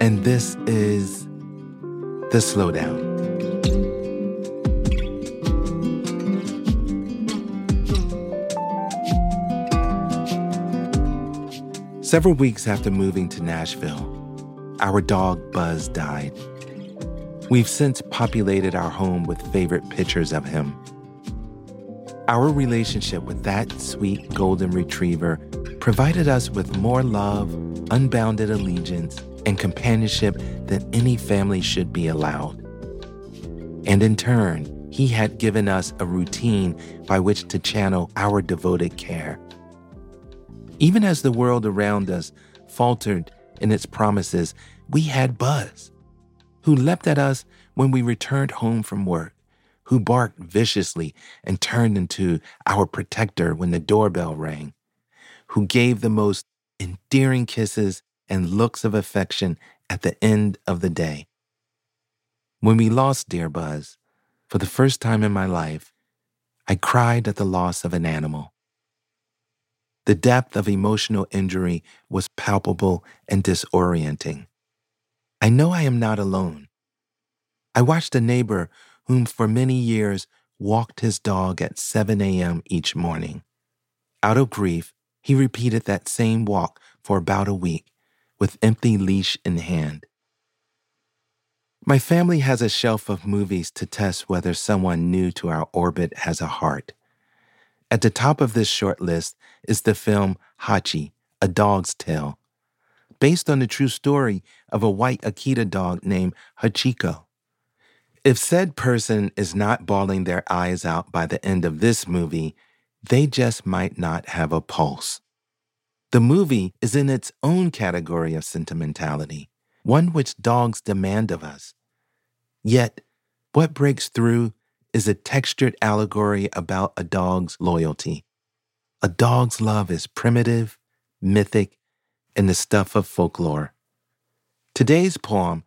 and this is The Slowdown. Several weeks after moving to Nashville, our dog Buzz died. We've since populated our home with favorite pictures of him. Our relationship with that sweet golden retriever provided us with more love, unbounded allegiance, and companionship that any family should be allowed. And in turn, he had given us a routine by which to channel our devoted care. Even as the world around us faltered in its promises, we had Buzz, who leapt at us when we returned home from work, who barked viciously and turned into our protector when the doorbell rang, who gave the most endearing kisses and looks of affection at the end of the day. When we lost dear Buzz, for the first time in my life, I cried at the loss of an animal. The depth of emotional injury was palpable and disorienting. I know I am not alone. I watched a neighbor whom for many years walked his dog at 7 a.m. each morning. Out of grief, he repeated that same walk for about a week with empty leash in hand. My family has a shelf of movies to test whether someone new to our orbit has a heart. At the top of this short list is the film Hachi, A Dog's Tale, based on the true story of a white Akita dog named Hachiko. If said person is not bawling their eyes out by the end of this movie, they just might not have a pulse. The movie is in its own category of sentimentality, one which dogs demand of us. Yet, what breaks through is a textured allegory about a dog's loyalty. A dog's love is primitive, mythic, and the stuff of folklore. Today's poem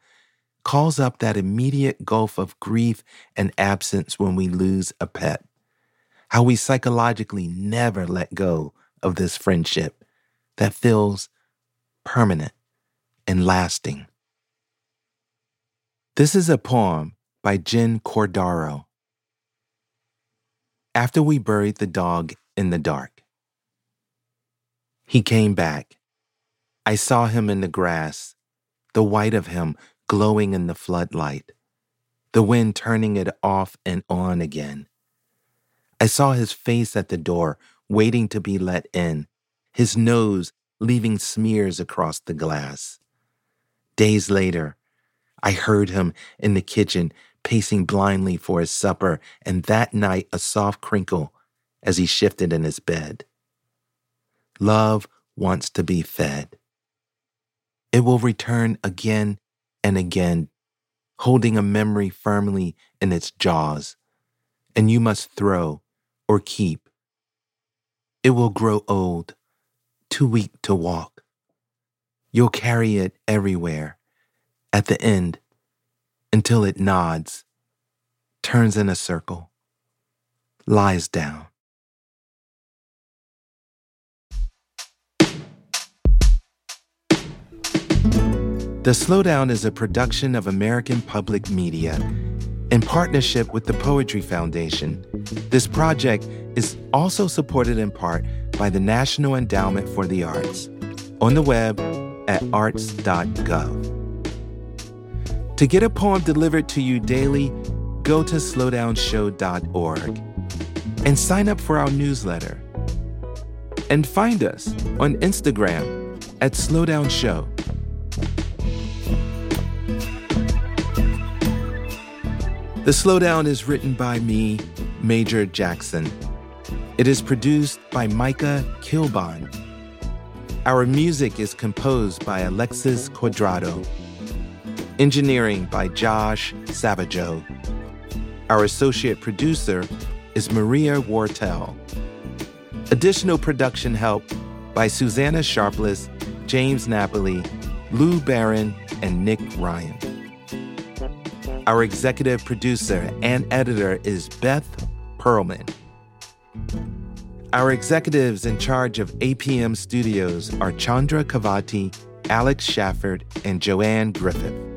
calls up that immediate gulf of grief and absence when we lose a pet how we psychologically never let go of this friendship that feels permanent and lasting. This is a poem by Jin Cordaro. After we buried the dog in the dark, he came back. I saw him in the grass, the white of him glowing in the floodlight, the wind turning it off and on again. I saw his face at the door, waiting to be let in, his nose leaving smears across the glass. Days later, I heard him in the kitchen pacing blindly for his supper, and that night a soft crinkle as he shifted in his bed. Love wants to be fed. It will return again and again, holding a memory firmly in its jaws, and you must throw or keep. It will grow old, too weak to walk. You'll carry it everywhere, at the end, until it nods, turns in a circle, lies down. The Slowdown is a production of American Public Media in partnership with the Poetry Foundation. This project is also supported in part by the National Endowment for the Arts on the web at arts.gov. To get a poem delivered to you daily, go to slowdownshow.org and sign up for our newsletter. And find us on Instagram at slowdownshow. The Slowdown is written by me, Major Jackson. It is produced by Micah Kilbon. Our music is composed by Alexis Cuadrado. Engineering by Josh Savageau. Our associate producer is Maria Wartell. Additional production help by Susanna Sharpless, James Napoli, Lou Barron, and Nick Ryan. Our executive producer and editor is Beth Pearlman. Our executives in charge of APM Studios are Chandra Kavati, Alex Shafford, and Joanne Griffith.